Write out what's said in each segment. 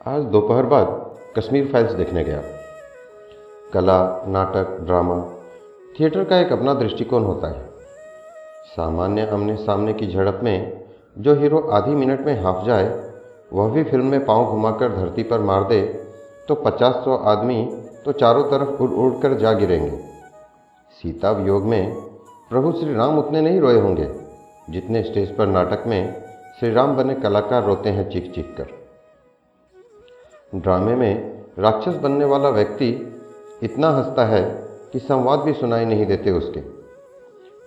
आज दोपहर बाद कश्मीर फाइल्स देखने गया। कला, नाटक, ड्रामा, थिएटर का एक अपना दृष्टिकोण होता है। सामान्य आमने सामने की झड़प में जो हीरो आधी मिनट में हाफ़ जाए, वह भी फ़िल्म में पाँव घुमाकर धरती पर मार दे तो पचास सौ आदमी तो चारों तरफ़ उड़ उड़ कर जा गिरेंगे। सीता वियोग में प्रभु श्री राम उतने नहीं रोए होंगे, जितने स्टेज पर नाटक में श्री राम बने कलाकार रोते हैं चीख चीख कर। ड्रामे में राक्षस बनने वाला व्यक्ति इतना हंसता है कि संवाद भी सुनाई नहीं देते उसके।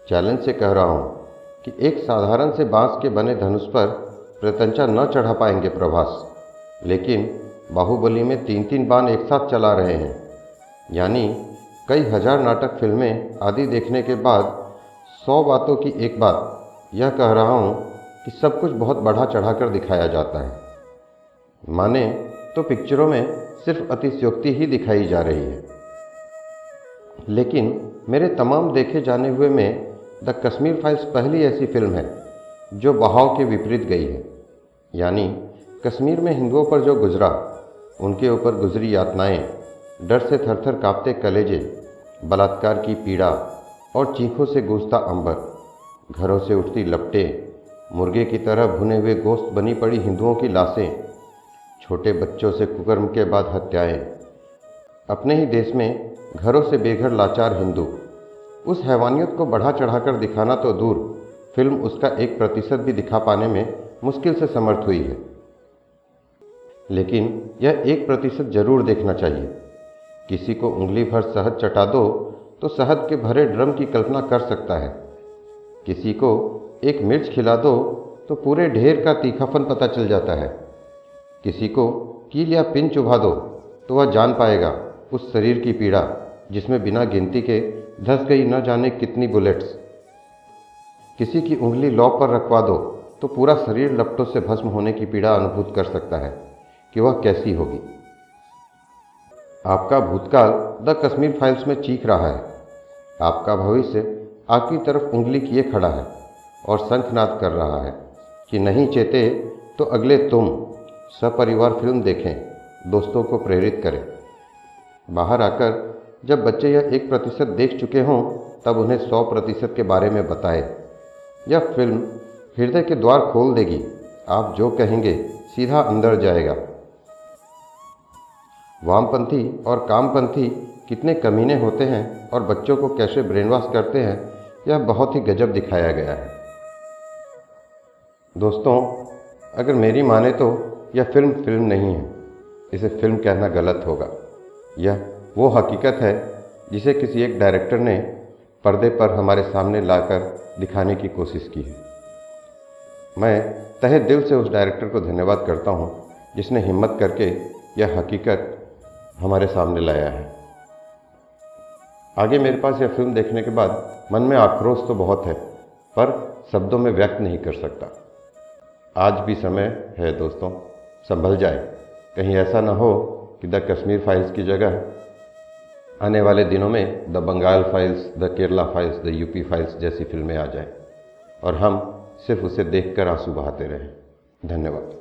चैलेंज से कह रहा हूँ कि एक साधारण से बाँस के बने धनुष पर प्रतंचा न चढ़ा पाएँगे प्रभास। लेकिन बाहुबली में तीन तीन बाण एक साथ चला रहे हैं। यानी कई हज़ार नाटक फ़िल्में आदि देखने के बाद सौ बातों की एक बात, यह कह रहा हूँ कि सब कुछ बहुत बढ़ा चढ़ाकर दिखाया जाता है। माने तो पिक्चरों में सिर्फ़ अतिशयोक्ति ही दिखाई जा रही है। लेकिन मेरे तमाम देखे जाने हुए में द कश्मीर फाइल्स पहली ऐसी फ़िल्म है, जो बहाव के विपरीत गई है। यानी कश्मीर में हिंदुओं पर जो गुजरा, उनके ऊपर गुजरी यातनाएँ, डर से थरथर कांपते कलेजे, बलात्कार की पीड़ा और चीखों से गूंजता अंबर, घरों से उठती लपटे, मुर्गे की तरह भुने हुए गोश्त बनी पड़ी हिंदुओं की लाशें छोटे बच्चों से कुकर्म के बाद हत्याएँ। अपने ही देश में घरों से बेघर लाचार हिंदू। उस हैवानियत को बढ़ा चढ़ाकर दिखाना तो दूर, फ़िल्म उसका एक प्रतिशत भी दिखा पाने में मुश्किल से समर्थ हुई है। लेकिन यह एक प्रतिशत ज़रूर देखना चाहिए। किसी को उंगली भर शहद चटा दो तो शहद के भरे ड्रम की कल्पना कर सकता है। किसी को एक मिर्च खिला दो तो पूरे ढेर का तीखापन पता चल जाता है। किसी को कील या पिन चुभा दो तो वह जान पाएगा उस शरीर की पीड़ा, जिसमें बिना गिनती के धस गई न जाने कितनी बुलेट्स किसी की उंगली लॉ पर रखवा दो तो पूरा शरीर लपटों से भस्म होने की पीड़ा अनुभूत कर सकता है, कि वह कैसी होगी। आपका भूतकाल द कश्मीर फाइल्स में चीख रहा है। आपका भविष्य आपकी तरफ़ उंगली किए खड़ा है और शंखनाद कर रहा है, कि नहीं चेते तो अगले तुम सपरिवार फ़िल्म देखें, दोस्तों को प्रेरित करें। बाहर आकर, जब बच्चे यह एक प्रतिशत देख चुके हों, तब उन्हें सौ प्रतिशत के बारे में बताएँ। यह फ़िल्म हृदय के द्वार खोल देगी। आप जो कहेंगे, सीधा अंदर जाएगा। वामपंथी और कामपंथी कितने कमीने होते हैं और बच्चों को कैसे ब्रेनवाश करते हैं, यह बहुत ही गजब दिखाया गया है। दोस्तों, अगर मेरी माने तो यह फ़िल्म फ़िल्म नहीं है। इसे फ़िल्म कहना गलत होगा। यह वो हकीकत है जिसे किसी एक डायरेक्टर ने पर्दे पर हमारे सामने लाकर दिखाने की कोशिश की है। मैं तहे दिल से उस डायरेक्टर को धन्यवाद करता हूँ जिसने हिम्मत करके यह हकीकत हमारे सामने लाया है। आगे मेरे पास यह फ़िल्म देखने के बाद मन में आक्रोश तो बहुत है, पर शब्दों में व्यक्त नहीं कर सकता। आज भी समय है दोस्तों। संभल जाए। कहीं ऐसा ना हो कि द कश्मीर फाइल्स की जगह। आने वाले दिनों में the Bengal files, the Kerala files, the UP files जैसी फ़िल्में आ जाएँ। और हम सिर्फ़ उसे देखकर आँसू बहाते रहें। धन्यवाद।